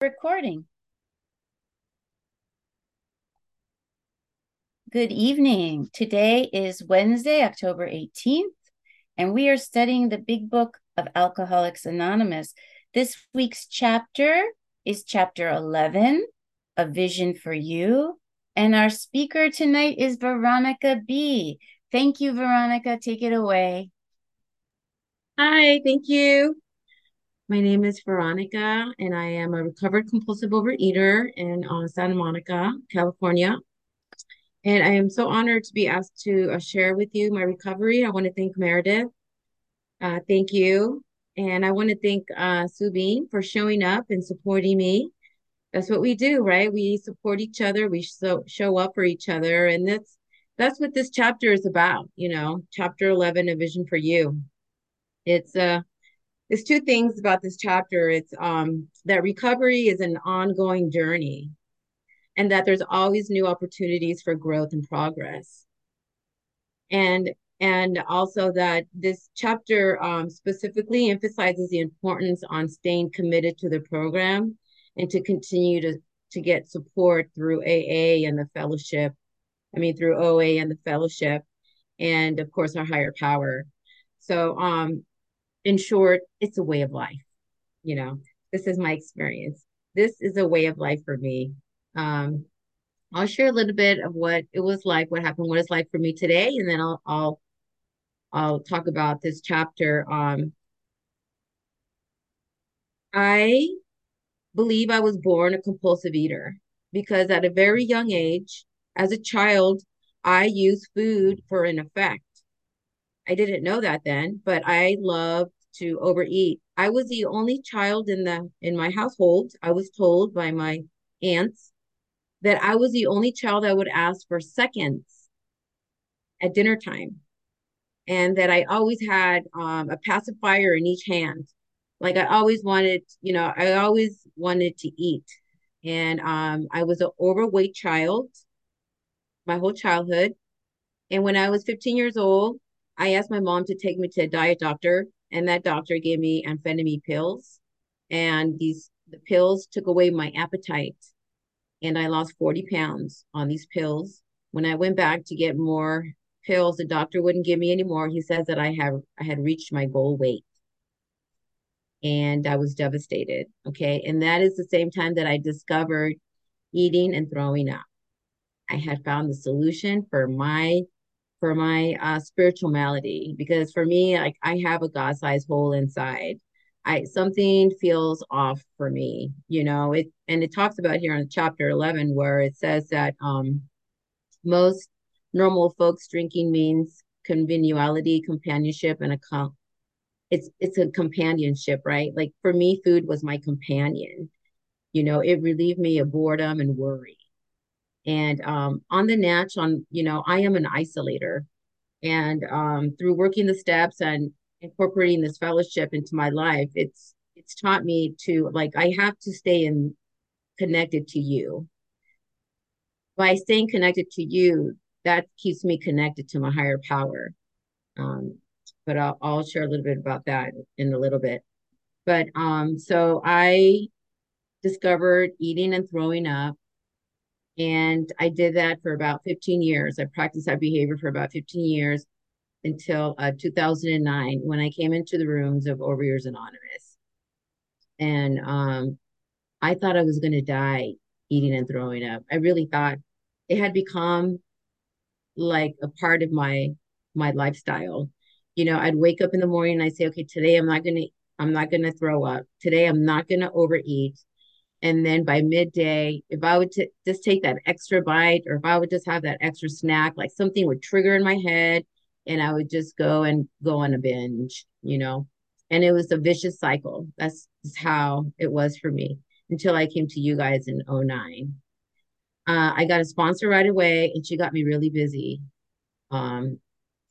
recording. Good evening. Today is Wednesday, October 18th, and we are studying the big book of Alcoholics Anonymous. This week's chapter is chapter 11, A Vision for You. And our speaker tonight is Veronica B. Thank you, Veronica. Take it away. Hi, thank you. My name is Veronica, and I am a recovered compulsive overeater in uh, Santa Monica, California. And I am so honored to be asked to uh, share with you my recovery. I want to thank Meredith. Uh, thank you. And I want to thank uh, Subin for showing up and supporting me. That's what we do, right? We support each other. We so, show up for each other. And that's that's what this chapter is about, you know, chapter 11, A Vision for You. It's uh there's two things about this chapter. It's um, that recovery is an ongoing journey and that there's always new opportunities for growth and progress. And and also that this chapter um, specifically emphasizes the importance on staying committed to the program and to continue to to get support through AA and the fellowship. I mean through OA and the fellowship, and of course our higher power. So um, in short, it's a way of life. You know, this is my experience. This is a way of life for me. Um, I'll share a little bit of what it was like, what happened, what it's like for me today, and then I'll I'll I'll talk about this chapter. Um, I believe I was born a compulsive eater because at a very young age, as a child, I used food for an effect. I didn't know that then, but I loved to overeat. I was the only child in the in my household. I was told by my aunts that I was the only child that would ask for seconds at dinner time, and that I always had um, a pacifier in each hand. Like I always wanted, you know, I always wanted to eat, and um, I was an overweight child my whole childhood. And when I was 15 years old, I asked my mom to take me to a diet doctor and that doctor gave me amphetamine pills. And these the pills took away my appetite. And i lost 40 pounds on these pills. When i went back to get more pills the doctor wouldn't give me any more. He says that i have i had reached my goal weight. And i was devastated okay? And that is the same time that i discovered eating and throwing up. I had found the solution for my for my uh, spiritual malady because for me like i have a god-sized hole inside. I something feels off for me you know? It and it talks about here in chapter 11 where it says that um most normal folks drinking means conviviality companionship and a com- it's it's a companionship right? Like for me food was my companion. You know it relieved me of boredom and worry and um, on the Natch, on you know, I am an isolator, and um, through working the steps and incorporating this fellowship into my life, it's it's taught me to like I have to stay in connected to you. By staying connected to you, that keeps me connected to my higher power. Um, but I'll, I'll share a little bit about that in a little bit. But um, so I discovered eating and throwing up and I did that for about 15 years. I practiced that behavior for about 15 years until uh, 2009 when I came into the rooms of Overeaters Anonymous. And um, I thought I was going to die eating and throwing up. I really thought it had become like a part of my my lifestyle. You know, I'd wake up in the morning and I say, okay, today I'm not going to I'm not going to throw up. Today I'm not going to overeat. And then by midday, if I would t- just take that extra bite or if I would just have that extra snack, like something would trigger in my head and I would just go and go on a binge, you know. And it was a vicious cycle. That's how it was for me until I came to you guys in 09. Uh, I got a sponsor right away and she got me really busy um,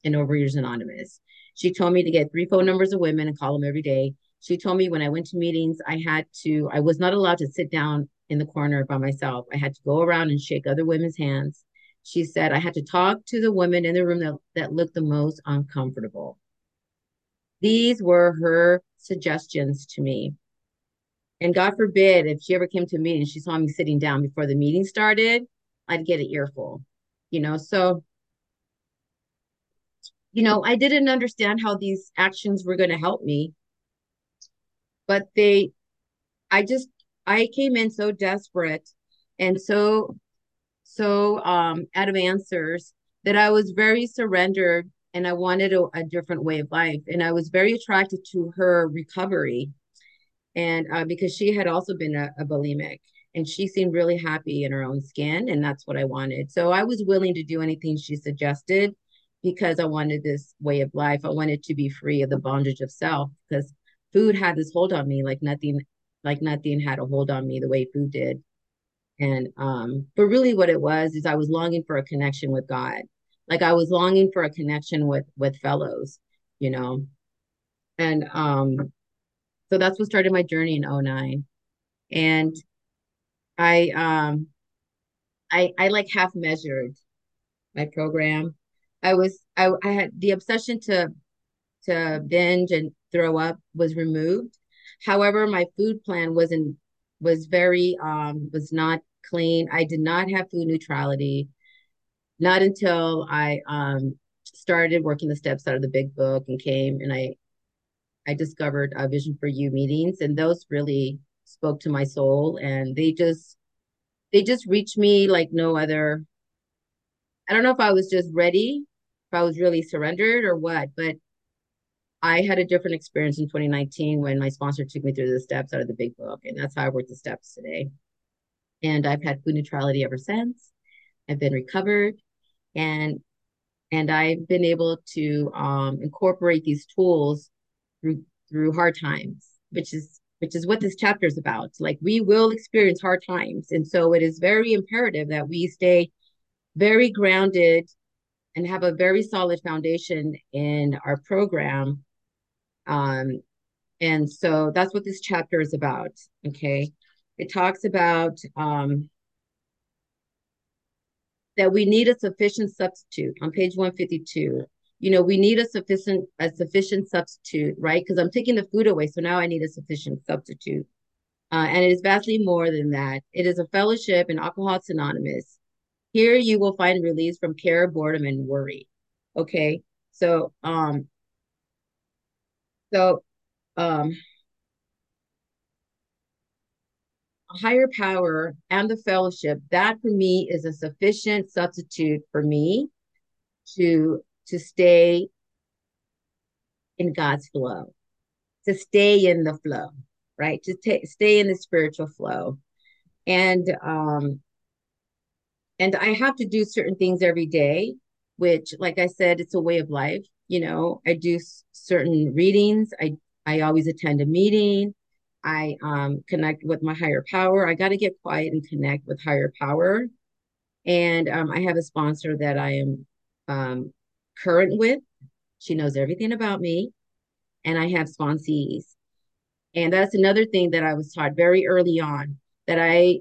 in Overeaters Anonymous. She told me to get three phone numbers of women and call them every day she told me when I went to meetings, I had to, I was not allowed to sit down in the corner by myself. I had to go around and shake other women's hands. She said I had to talk to the women in the room that, that looked the most uncomfortable. These were her suggestions to me. And God forbid if she ever came to me and she saw me sitting down before the meeting started, I'd get an earful, you know. So, you know, I didn't understand how these actions were going to help me, but they, I just, I came in so desperate and so, so um, out of answers that I was very surrendered and I wanted a, a different way of life. And I was very attracted to her recovery and uh, because she had also been a, a bulimic and she seemed really happy in her own skin and that's what i wanted so i was willing to do anything she suggested because i wanted this way of life i wanted to be free of the bondage of self because food had this hold on me like nothing like nothing had a hold on me the way food did and um but really what it was is i was longing for a connection with god like i was longing for a connection with with fellows you know and um so that's what started my journey in 09. And I um I I like half measured my program. I was I I had the obsession to to binge and throw up was removed. However, my food plan wasn't was very um was not clean. I did not have food neutrality. Not until I um started working the steps out of the big book and came and I I discovered uh, Vision for You meetings, and those really spoke to my soul. And they just they just reached me like no other. I don't know if I was just ready, if I was really surrendered or what, but I had a different experience in 2019 when my sponsor took me through the steps out of the big book, and that's how I work the steps today. And I've had food neutrality ever since. I've been recovered, and and I've been able to um, incorporate these tools through through hard times, which is which is what this chapter is about. Like we will experience hard times, and so it is very imperative that we stay very grounded and have a very solid foundation in our program. Um, and so that's what this chapter is about. Okay, it talks about um, that we need a sufficient substitute on page 152 you know, we need a sufficient a sufficient substitute, right? Because I'm taking the food away, so now I need a sufficient substitute. Uh, and it is vastly more than that. It is a fellowship in Alcoholics Anonymous. Here you will find release from care, boredom, and worry. Okay, so um, so um, a higher power and the fellowship. That for me is a sufficient substitute for me to to stay in God's flow, to stay in the flow, right? To t- stay in the spiritual flow. And um and I have to do certain things every day, which like I said, it's a way of life. You know, I do certain readings. I I always attend a meeting. I um connect with my higher power. I got to get quiet and connect with higher power. And um, I have a sponsor that I am um, current with. She knows everything about me. And I have sponsees. And that's another thing that I was taught very early on that I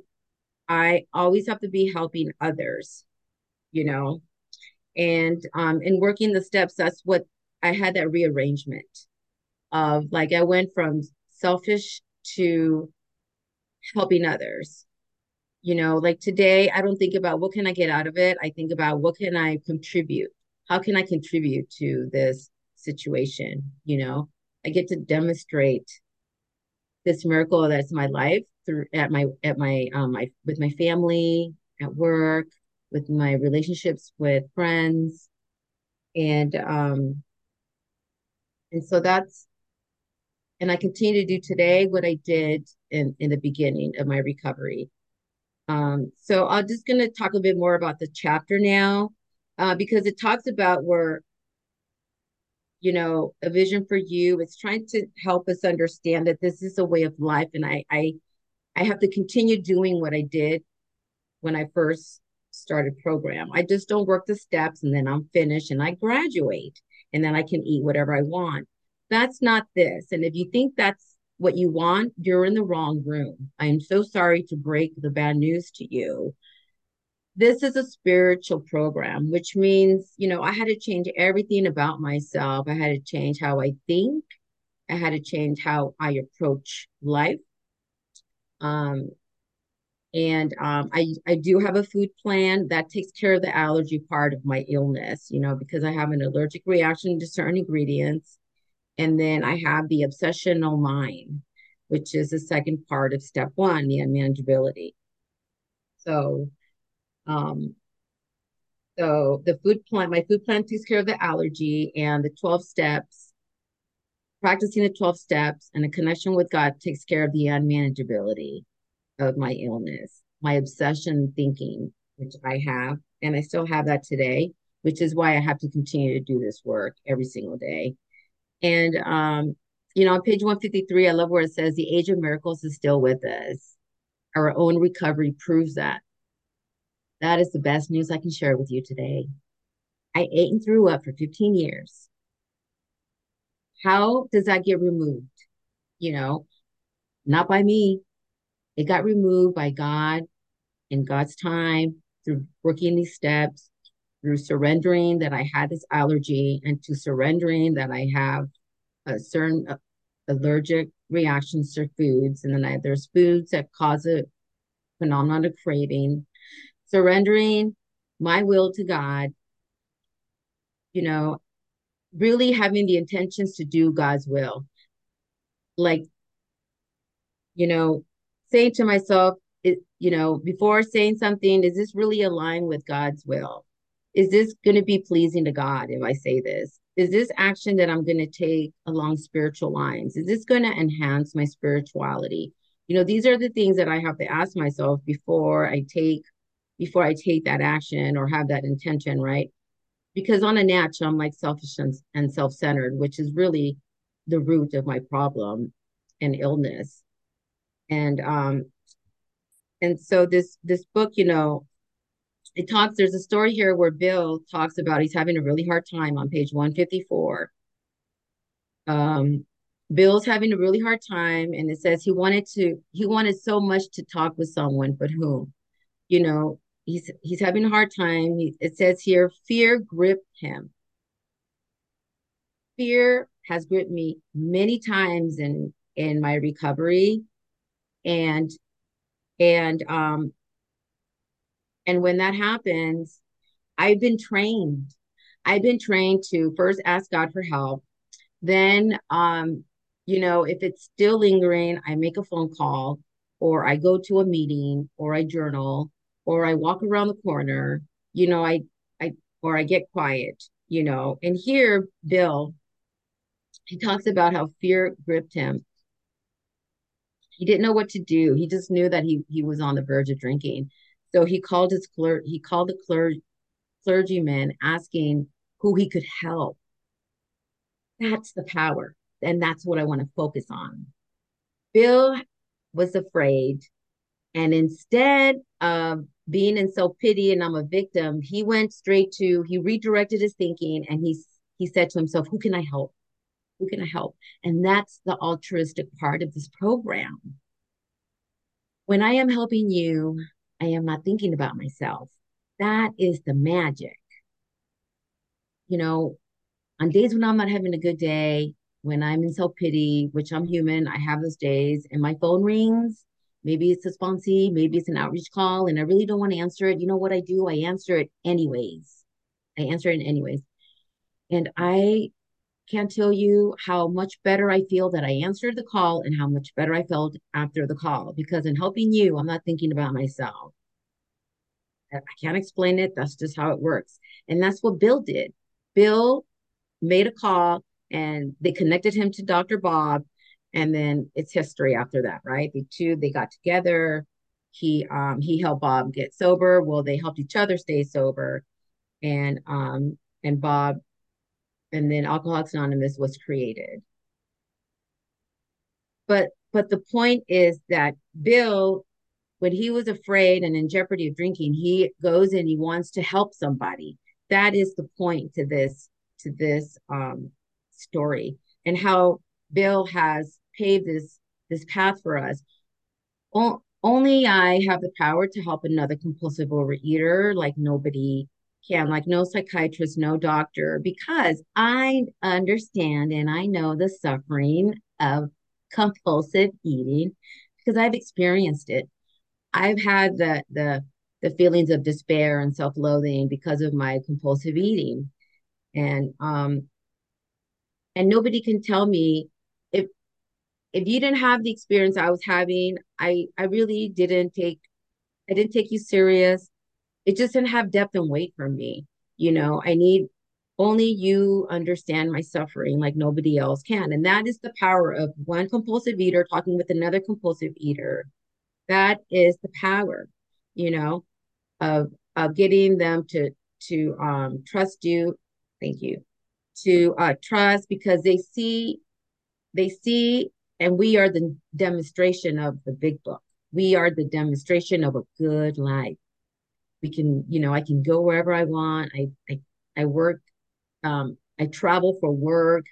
I always have to be helping others, you know. And um in working the steps, that's what I had that rearrangement of like I went from selfish to helping others. You know, like today I don't think about what can I get out of it. I think about what can I contribute how can I contribute to this situation? You know, I get to demonstrate this miracle that's my life through at my at my um my with my family, at work, with my relationships with friends. And um and so that's and I continue to do today what I did in in the beginning of my recovery. Um, so I'm just going to talk a bit more about the chapter now uh, because it talks about where you know a vision for you it's trying to help us understand that this is a way of life and i i i have to continue doing what i did when i first started program i just don't work the steps and then i'm finished and i graduate and then i can eat whatever i want that's not this and if you think that's what you want you're in the wrong room i am so sorry to break the bad news to you this is a spiritual program, which means, you know, I had to change everything about myself. I had to change how I think. I had to change how I approach life. Um, and um, I I do have a food plan that takes care of the allergy part of my illness, you know, because I have an allergic reaction to certain ingredients. And then I have the obsessional mind, which is the second part of step one, the unmanageability. So, um, so the food plan, my food plan takes care of the allergy and the 12 steps. Practicing the 12 steps and a connection with God takes care of the unmanageability of my illness, my obsession thinking, which I have, and I still have that today, which is why I have to continue to do this work every single day. And, um, you know, on page 153, I love where it says the age of miracles is still with us. Our own recovery proves that. That is the best news I can share with you today. I ate and threw up for 15 years. How does that get removed? You know, not by me, it got removed by God in God's time through working these steps, through surrendering that I had this allergy, and to surrendering that I have a certain uh, allergic reactions to foods. And then I, there's foods that cause a phenomenon of craving. Surrendering my will to God, you know, really having the intentions to do God's will. Like, you know, saying to myself, it, you know, before saying something, is this really aligned with God's will? Is this going to be pleasing to God if I say this? Is this action that I'm going to take along spiritual lines? Is this going to enhance my spirituality? You know, these are the things that I have to ask myself before I take before I take that action or have that intention, right? Because on a natch, I'm like selfish and, and self-centered, which is really the root of my problem and illness and um and so this this book you know it talks there's a story here where bill talks about he's having a really hard time on page 154 um bill's having a really hard time and it says he wanted to he wanted so much to talk with someone but whom you know he's he's having a hard time. He, it says here fear gripped him. Fear has gripped me many times in in my recovery and and um and when that happens i've been trained. I've been trained to first ask god for help. Then um you know if it's still lingering i make a phone call or i go to a meeting or i journal or i walk around the corner you know i i or i get quiet you know. And here bill he talks about how fear gripped him he didn't know what to do. He just knew that he he was on the verge of drinking. So he called his clerk. He called the clerk clergyman asking who he could help. That's the power, and that's what I want to focus on. Bill was afraid, and instead of being in self pity and I'm a victim, he went straight to he redirected his thinking, and he he said to himself, "Who can I help? Who can I help? And that's the altruistic part of this program. When I am helping you, I am not thinking about myself. That is the magic. You know, on days when I'm not having a good day, when I'm in self pity, which I'm human, I have those days, and my phone rings. Maybe it's a sponsee, maybe it's an outreach call, and I really don't want to answer it. You know what I do? I answer it anyways. I answer it anyways. And I can't tell you how much better I feel that I answered the call and how much better I felt after the call because in helping you, I'm not thinking about myself. I can't explain it. That's just how it works. And that's what Bill did. Bill made a call and they connected him to Dr. Bob. And then it's history after that, right? The two, they got together. He um he helped Bob get sober. Well, they helped each other stay sober. And um and Bob and then Alcoholics Anonymous was created. But but the point is that Bill, when he was afraid and in jeopardy of drinking, he goes and he wants to help somebody. That is the point to this to this um, story and how Bill has paved this this path for us. O- only I have the power to help another compulsive overeater like nobody can, like no psychiatrist, no doctor, because I understand and I know the suffering of compulsive eating because I've experienced it. I've had the the the feelings of despair and self-loathing because of my compulsive eating. And um and nobody can tell me if if you didn't have the experience I was having, I I really didn't take I didn't take you serious. It just didn't have depth and weight for me. You know, I need only you understand my suffering like nobody else can. And that is the power of one compulsive eater talking with another compulsive eater. That is the power, you know, of of getting them to to um trust you. Thank you. To uh trust because they see they see and we are the demonstration of the big book. We are the demonstration of a good life. We can, you know, I can go wherever I want. I I, I work um, I travel for work.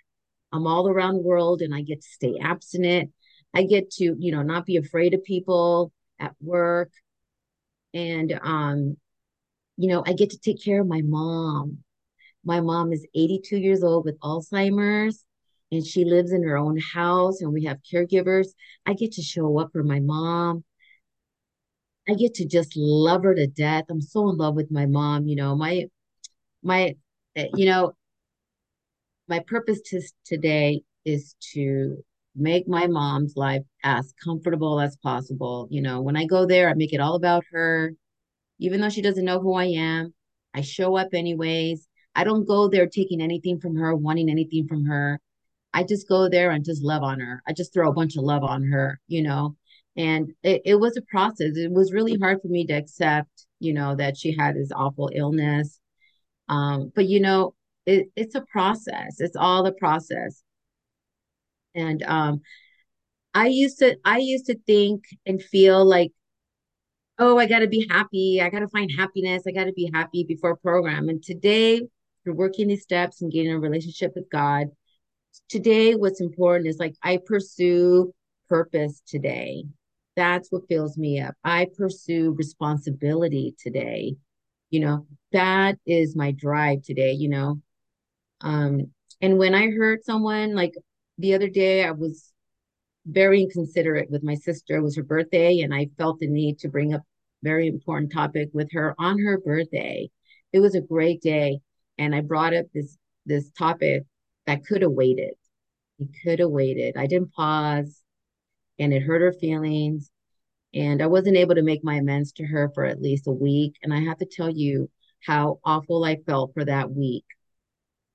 I'm all around the world and I get to stay abstinent. I get to, you know, not be afraid of people at work. And, um, you know, I get to take care of my mom. My mom is 82 years old with Alzheimer's and she lives in her own house and we have caregivers. I get to show up for my mom. I get to just love her to death. I'm so in love with my mom. You know, my, my, eh, you know, my purpose to, today is to make my mom's life as comfortable as possible. You know, when I go there, I make it all about her. Even though she doesn't know who I am, I show up anyways. I don't go there taking anything from her, wanting anything from her. I just go there and just love on her. I just throw a bunch of love on her, you know. And it, it was a process. It was really hard for me to accept, you know, that she had this awful illness. Um, but you know, it, it's a process. It's all the process. And um, I used to I used to think and feel like, oh, I got to be happy. I got to find happiness. I got to be happy before program. And today, through working these steps and getting a relationship with God, today what's important is like I pursue purpose today. That's what fills me up. I pursue responsibility today. You know, that is my drive today, you know. Um, and when I heard someone like the other day, I was very inconsiderate with my sister. It was her birthday, and I felt the need to bring up very important topic with her on her birthday. It was a great day, and I brought up this this topic that could have waited. It could have waited. I didn't pause, and it hurt her feelings. And I wasn't able to make my amends to her for at least a week. And I have to tell you how awful I felt for that week.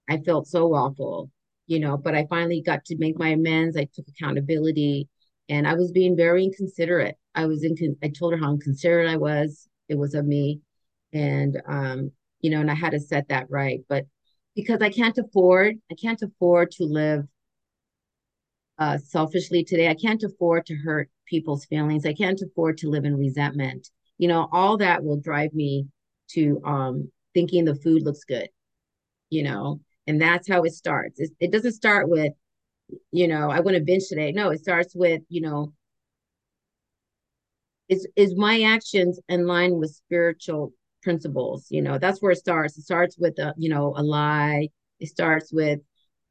I felt so awful, you know, but I finally got to make my amends. I took accountability and I was being very inconsiderate. I was in, I told her how inconsiderate I was. It was of me. And, um, you know, and I had to set that right. But because I can't afford, I can't afford to live uh, selfishly today. I can't afford to hurt people's feelings. I can't afford to live in resentment. You know, all that will drive me to um, thinking the food looks good, you know, and that's how it starts. It, it doesn't start with, you know, I want to binge today. No, it starts with, you know, is is my actions in line with spiritual principles? You know, that's where it starts. It starts with a, you know, a lie. It starts with,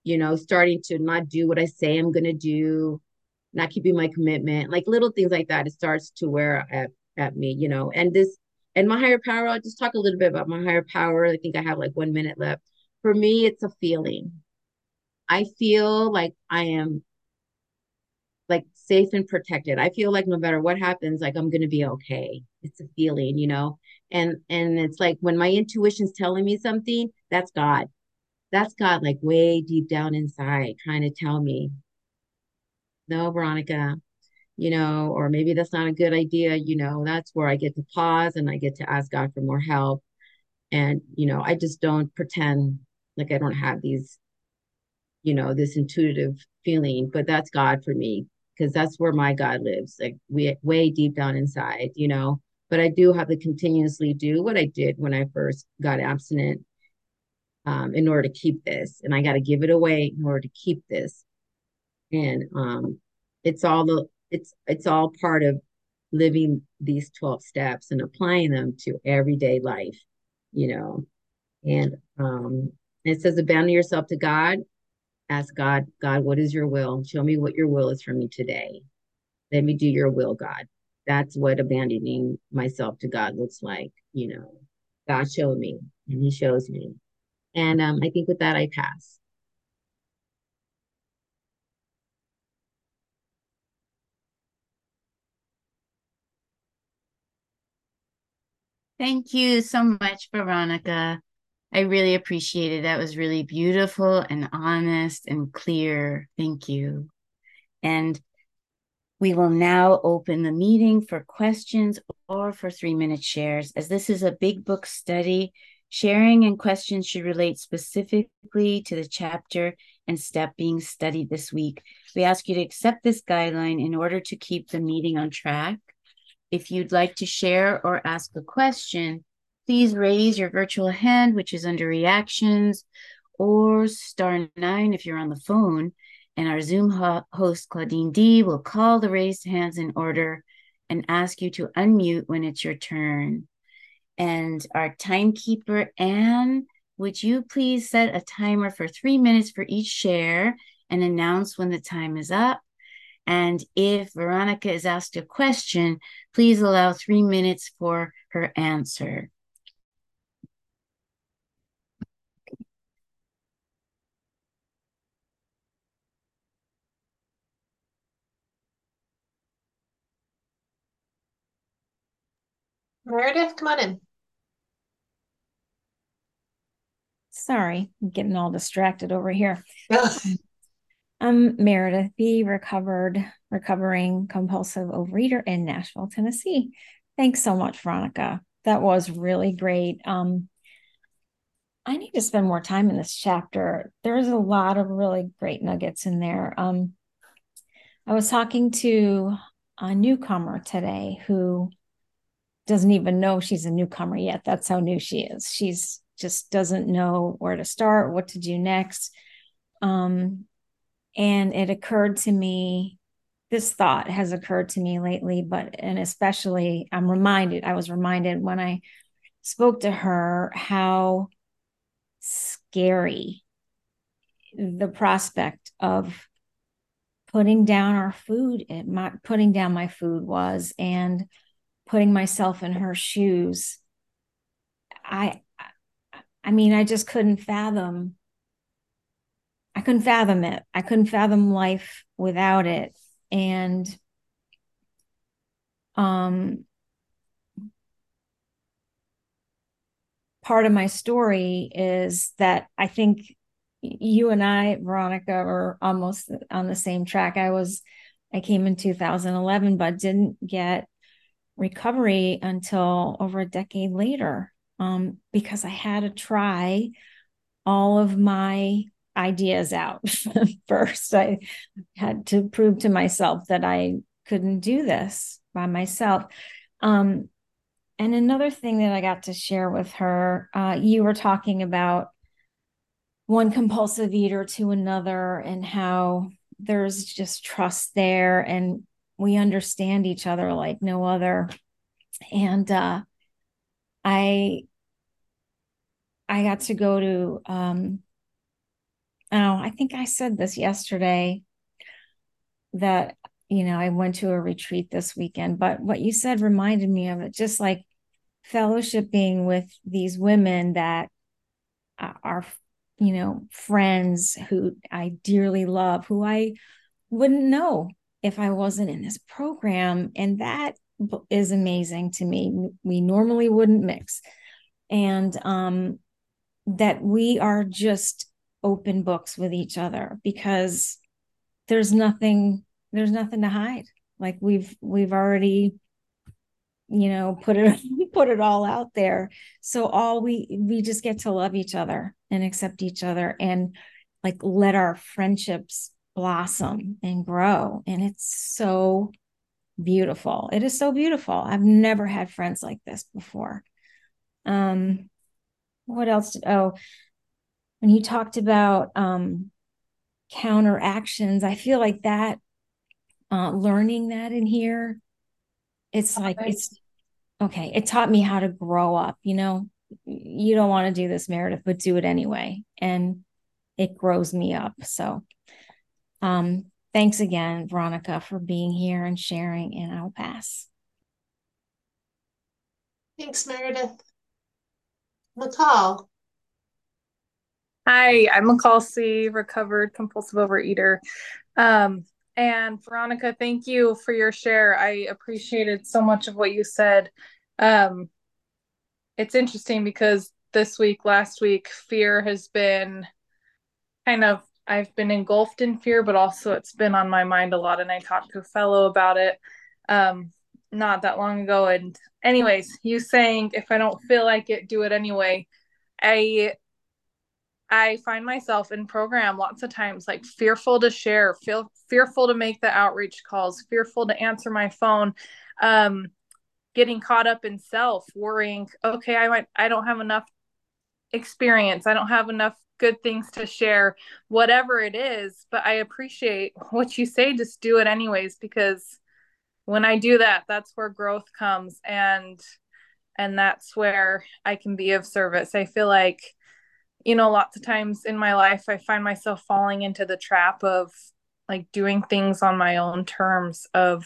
you know, starting to not do what I say I'm gonna do, not keeping my commitment, like little things like that. It starts to wear at, at me, you know, and this and my higher power, I'll just talk a little bit about my higher power. I think I have like one minute left for me, it's a feeling. I feel like I am like safe and protected. I feel like no matter what happens, like I'm gonna be okay. It's a feeling, you know. And and it's like when my intuition's telling me something, that's God. That's God, like way deep down inside, trying to tell me, no, Veronica, you know, or maybe that's not a good idea, you know. That's where I get to pause and I get to ask God for more help. And, you know, I just don't pretend like I don't have these, you know, this intuitive feeling, but that's God for me because that's where my God lives, like we way deep down inside, you know. But I do have to continuously do what I did when I first got abstinent um, in order to keep this, and I got to give it away in order to keep this. And um, it's all the it's it's all part of living these 12 steps and applying them to everyday life, you know. And um, it says, abandon yourself to God. Ask God, God, what is your will? Show me what your will is for me today. Let me do your will, God. That's what abandoning myself to God looks like. You know, God showed me and He shows me. And um, I think with that, I pass. Thank you so much, Veronica. I really appreciate it. That was really beautiful and honest and clear. Thank you. And we will now open the meeting for questions or for three minute shares. As this is a big book study, sharing and questions should relate specifically to the chapter and step being studied this week. We ask you to accept this guideline in order to keep the meeting on track. If you'd like to share or ask a question, please raise your virtual hand, which is under reactions, or star nine if you're on the phone. And our Zoom ho- host, Claudine D, will call the raised hands in order and ask you to unmute when it's your turn. And our timekeeper, Anne, would you please set a timer for three minutes for each share and announce when the time is up? And if Veronica is asked a question, please allow three minutes for her answer. Meredith, come on in. Sorry, I'm getting all distracted over here. I'm Meredith B, recovered, recovering compulsive overeater in Nashville, Tennessee. Thanks so much, Veronica. That was really great. Um, I need to spend more time in this chapter. There's a lot of really great nuggets in there. Um, I was talking to a newcomer today who doesn't even know she's a newcomer yet. That's how new she is. She's just doesn't know where to start, what to do next. Um, and it occurred to me, this thought has occurred to me lately, but and especially I'm reminded, I was reminded when I spoke to her how scary the prospect of putting down our food, it, my, putting down my food was, and putting myself in her shoes. I, I mean, I just couldn't fathom I couldn't fathom it. I couldn't fathom life without it. And um part of my story is that I think you and I, Veronica, are almost on the same track. I was I came in 2011, but didn't get recovery until over a decade later um, because I had to try all of my ideas out first. I had to prove to myself that I couldn't do this by myself. Um, and another thing that I got to share with her, uh, you were talking about one compulsive eater to another and how there's just trust there and we understand each other like no other. And uh, I I got to go to um, oh, I think I said this yesterday that, you know, I went to a retreat this weekend, but what you said reminded me of it, just like fellowshipping with these women that are, you know, friends who I dearly love, who I wouldn't know if I wasn't in this program. And that is amazing to me. We normally wouldn't mix. And um, that we are just open books with each other because there's nothing there's nothing to hide like we've we've already you know put it put it all out there so all we we just get to love each other and accept each other and like let our friendships blossom and grow and it's so beautiful it is so beautiful i've never had friends like this before um what else did, oh when you talked about um, counter actions, I feel like that uh, learning that in here, it's like right. it's okay. It taught me how to grow up. You know, you don't want to do this, Meredith, but do it anyway, and it grows me up. So, um, thanks again, Veronica, for being here and sharing, and I'll pass. Thanks, Meredith. McCall. Hi, I'm McCall C, recovered compulsive overeater. Um, and Veronica, thank you for your share. I appreciated so much of what you said. Um, it's interesting because this week, last week, fear has been kind of, I've been engulfed in fear, but also it's been on my mind a lot. And I talked to a fellow about it um, not that long ago. And, anyways, you saying if I don't feel like it, do it anyway. I I find myself in program lots of times like fearful to share, feel fearful to make the outreach calls, fearful to answer my phone, um, getting caught up in self, worrying, okay, I might I don't have enough experience, I don't have enough good things to share, whatever it is. But I appreciate what you say, just do it anyways, because when I do that, that's where growth comes and and that's where I can be of service. I feel like you know, lots of times in my life, I find myself falling into the trap of like doing things on my own terms of,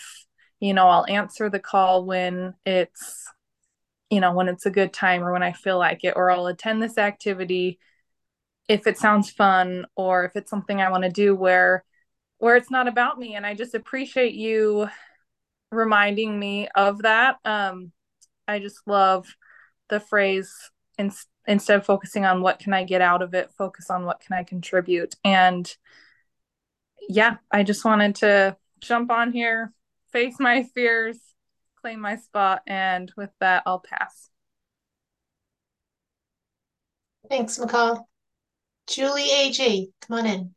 you know, I'll answer the call when it's, you know, when it's a good time or when I feel like it, or I'll attend this activity if it sounds fun or if it's something I want to do where, where it's not about me. And I just appreciate you reminding me of that. Um, I just love the phrase instead of focusing on what can I get out of it, focus on what can I contribute. And yeah, I just wanted to jump on here, face my fears, claim my spot, and with that, I'll pass. Thanks, McCall. Julie AG, come on in.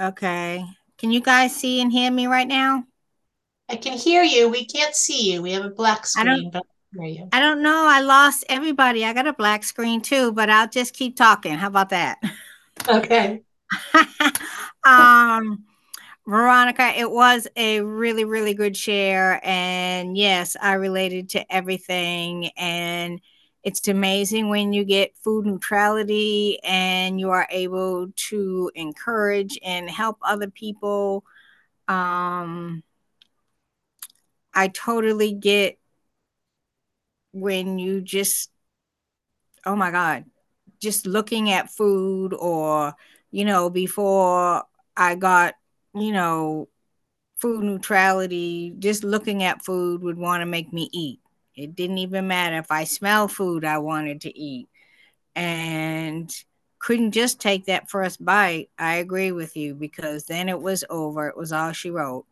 Okay. Can you guys see and hear me right now? I can hear you. We can't see you. We have a black screen, but I hear you. I don't know. I lost everybody. I got a black screen too, but I'll just keep talking. How about that? Okay. um Veronica, it was a really, really good share. And yes, I related to everything. And it's amazing when you get food neutrality and you are able to encourage and help other people. Um, I totally get when you just, oh my God, just looking at food or, you know, before I got, you know, food neutrality, just looking at food would want to make me eat. It didn't even matter if I smell food I wanted to eat and couldn't just take that first bite. I agree with you because then it was over. It was all she wrote.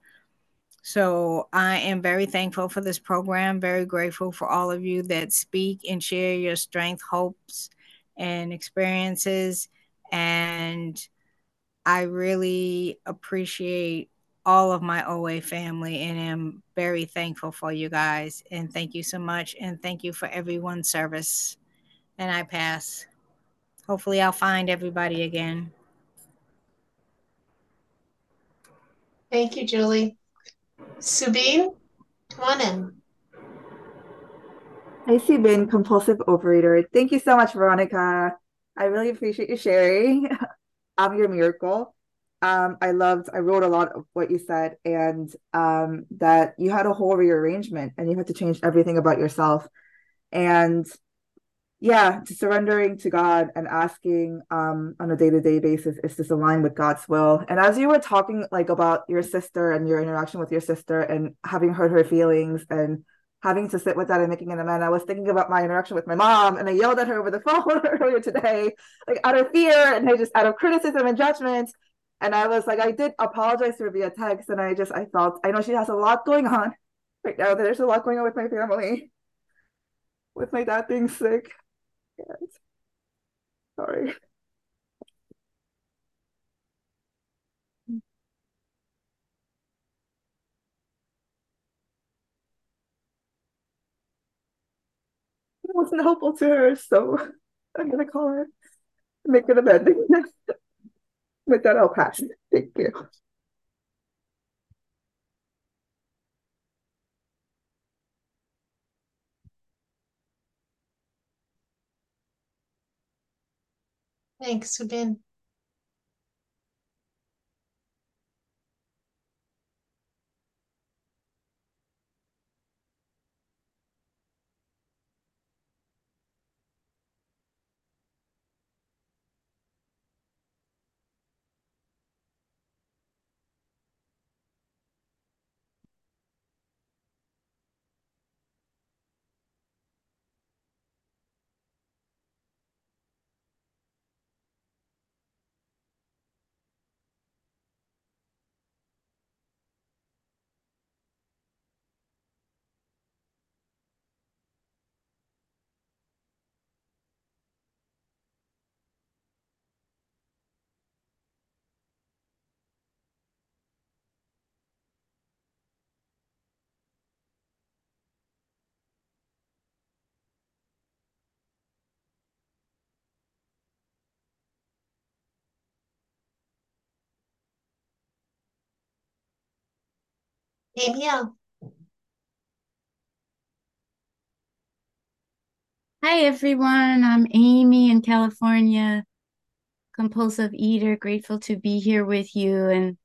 So I am very thankful for this program, very grateful for all of you that speak and share your strength, hopes, and experiences. And I really appreciate all of my OA family and am very thankful for you guys. And thank you so much. And thank you for everyone's service. And I pass. Hopefully, I'll find everybody again. Thank you, Julie. Subin, come on in. Hi, Subin, compulsive overeater. Thank you so much, Veronica. I really appreciate you sharing. I'm your miracle. Um, I loved, I wrote a lot of what you said, and um, that you had a whole rearrangement and you had to change everything about yourself. And yeah to surrendering to god and asking um on a day-to-day basis is this aligned with god's will and as you were talking like about your sister and your interaction with your sister and having heard her feelings and having to sit with that and making an amend i was thinking about my interaction with my mom and i yelled at her over the phone earlier today like out of fear and I just out of criticism and judgment and i was like i did apologize to her via text and i just i felt i know she has a lot going on right now there's a lot going on with my family with my dad being sick Yes. Sorry. Wasn't helpful to her, so I'm gonna call her, make an amendment. With that, I'll pass. Thank you. Thanks, Subin. Amy. Hi, everyone. I'm Amy in California, compulsive eater. Grateful to be here with you. And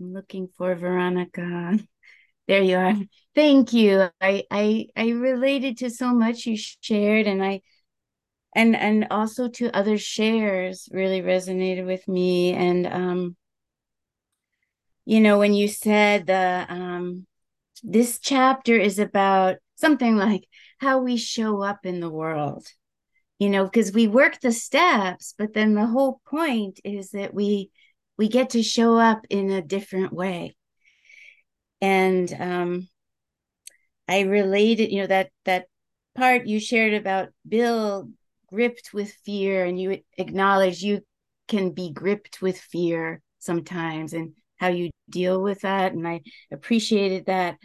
I'm looking for Veronica. There you are. Thank you. I, I I related to so much you shared and I and and also to other shares really resonated with me. And um, you know, when you said the um this chapter is about something like how we show up in the world you know because we work the steps but then the whole point is that we we get to show up in a different way. And um i related you know that that part you shared about bill gripped with fear and you acknowledge you can be gripped with fear sometimes and how you deal with that and i appreciated that.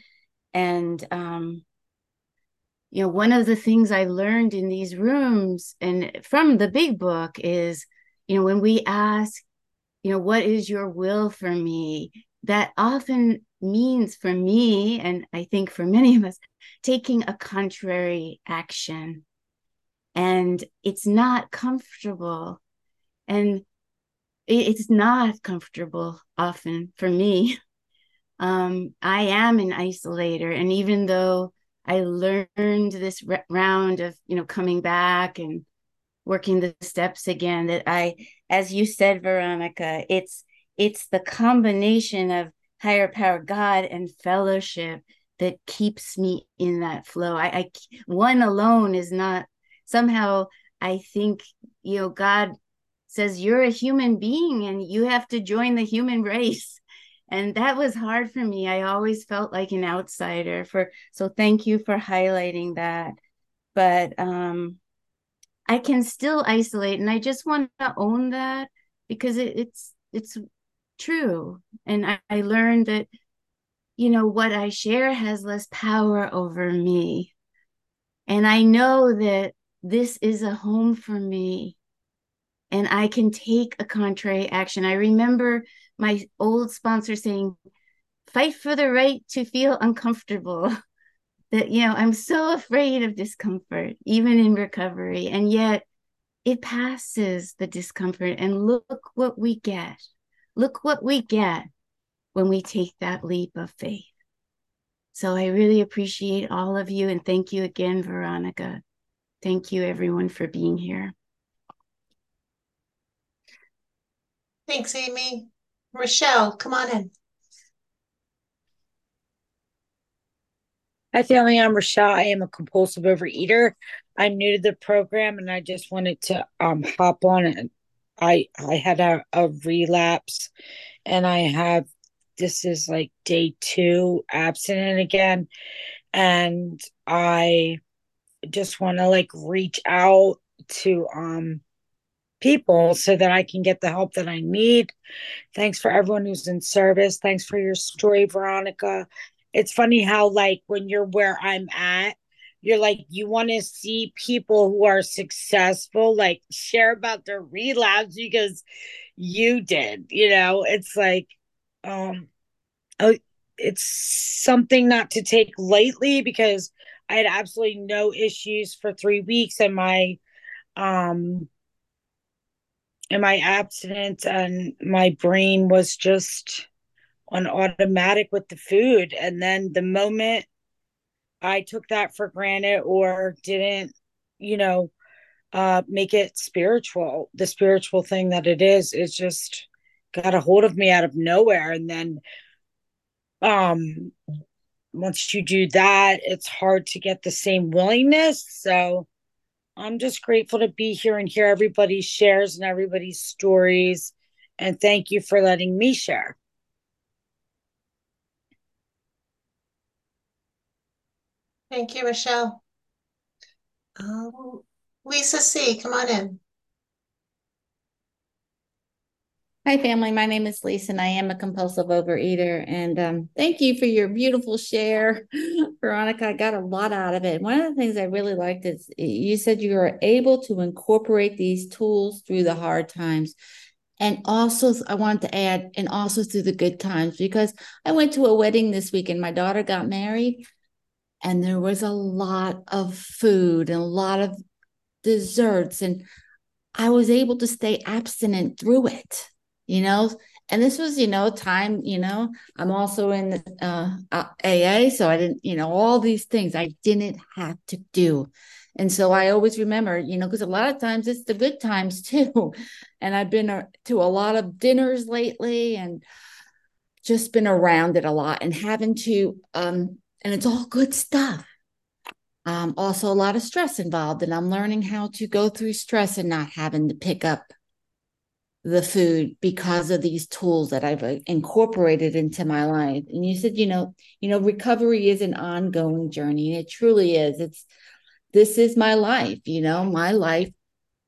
And um you know one of the things i learned in these rooms and from the big book is you know when we ask you know what is your will for me? that often means for me and i think for many of us taking a contrary action. And it's not comfortable. And it's not comfortable often for me um, i am an isolator and even though I learned this round of, you know, coming back and working the steps again that I as you said Veronica, it's it's the combination of higher power God and fellowship that keeps me in that flow. I, I one alone is not somehow I think, you know, God says you're a human being and you have to join the human race. And that was hard for me. I always felt like an outsider for so thank you for highlighting that. But um i can still isolate and i just want to own that because it, it's it's true. And I, I learned that you know what i share has less power over me. And i know that this is a home for me and I can take a contrary action. I remember my old sponsor saying, fight for the right to feel uncomfortable. that, you know, I'm so afraid of discomfort, even in recovery. And yet it passes the discomfort. And look what we get. Look what we get when we take that leap of faith. So I really appreciate all of you. And thank you again, Veronica. Thank you, everyone, for being here. Thanks, Amy. Rochelle, come on in. Hi, family. I'm Rochelle. I am a compulsive overeater. I'm new to the program, and I just wanted to um hop on it. I I had a, a relapse, and I have this is like day two abstinent again, and I just want to like reach out to um people so that I can get the help that I need. Thanks for everyone who's in service. Thanks for your story, Veronica. It's funny how, like, when you're where I'm at, you're like, you want to see people who are successful, like, share about their relapse because you did, you know? It's like, um, oh, it's something not to take lightly because I had absolutely no issues for three weeks and my um in my abstinence and my brain was just on automatic with the food. And then the moment i took that for granted or didn't you know uh make it spiritual the spiritual thing that it is is just got a hold of me out of nowhere. And then um once you do that it's hard to get the same willingness. So i'm just grateful to be here and hear everybody's shares and everybody's stories and thank you for letting me share Thank you, Michelle. Um, Lisa C., come on in. Hi, family. My name is Lisa, and I am a compulsive overeater. And um, thank you for your beautiful share, Veronica. I got a lot out of it. One of the things I really liked is you said you were able to incorporate these tools through the hard times. And also, I wanted to add, and also through the good times, because I went to a wedding this week and my daughter got married, and there was a lot of food and a lot of desserts. And I was able to stay abstinent through it you know? And this was you know time you know i'm also in the uh, aa so i didn't you know all these things i didn't have to do. And so i always remember you know because a lot of times it's the good times too. And i've been uh, to a lot of dinners lately and just been around it a lot and having to um and it's all good stuff. Um also a lot of stress involved and i'm learning how to go through stress and not having to pick up the food because of these tools that I've uh, incorporated into my life. And you said, you know, you know, recovery is an ongoing journey. And it truly is. It's this is my life, you know, my life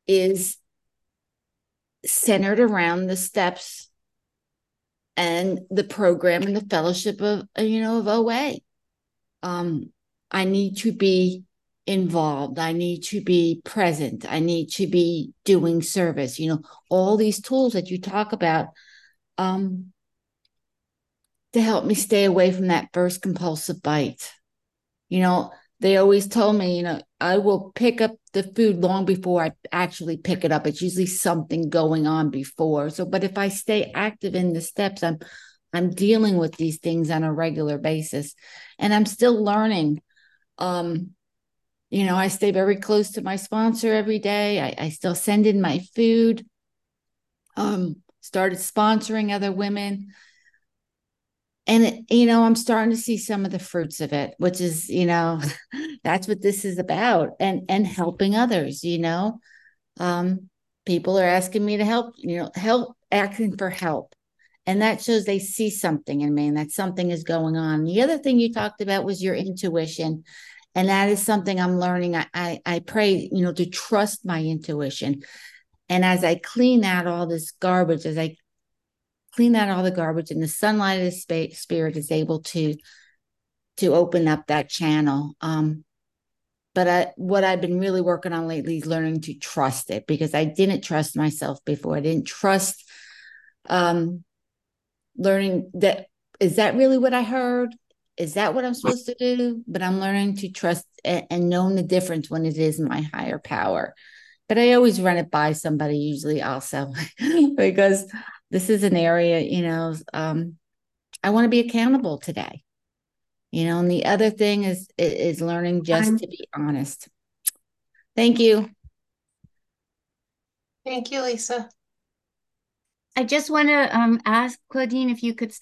is centered around the steps and the program and the fellowship of uh, you know of OA. Um, I need to be involved. I need to be present. I need to be doing service. You know, all these tools that you talk about um, to help me stay away from that first compulsive bite. You know, they always told me, you know, I will pick up the food long before I actually pick it up. It's usually something going on before. So, but if I stay active in the steps, I'm I'm dealing with these things on a regular basis, and I'm still learning um, you know, I stay very close to my sponsor every day. I, I still send in my food. Um, started sponsoring other women. And, it, you know, I'm starting to see some of the fruits of it, which is, you know, that's what this is about and, and helping others, you know. Um, people are asking me to help, you know, help, asking for help. And that shows they see something in me and that something is going on. The other thing you talked about was your intuition and that is something i'm learning I, I, I pray you know to trust my intuition and as i clean out all this garbage as i clean out all the garbage and the sunlight of the sp- spirit is able to to open up that channel um but I, what I've been really working on lately is learning to trust it because I didn't trust myself before. I didn't trust um, learning that is that really what I heard? Is that what I'm supposed to do? But I'm learning to trust and, and knowing the difference when it is my higher power. But I always run it by somebody, usually also, because this is an area, you know, um, I want to be accountable today. You know, and the other thing is is learning just I'm, to be honest. Thank you. Thank you, Lisa. I just want to um, ask Claudine if you could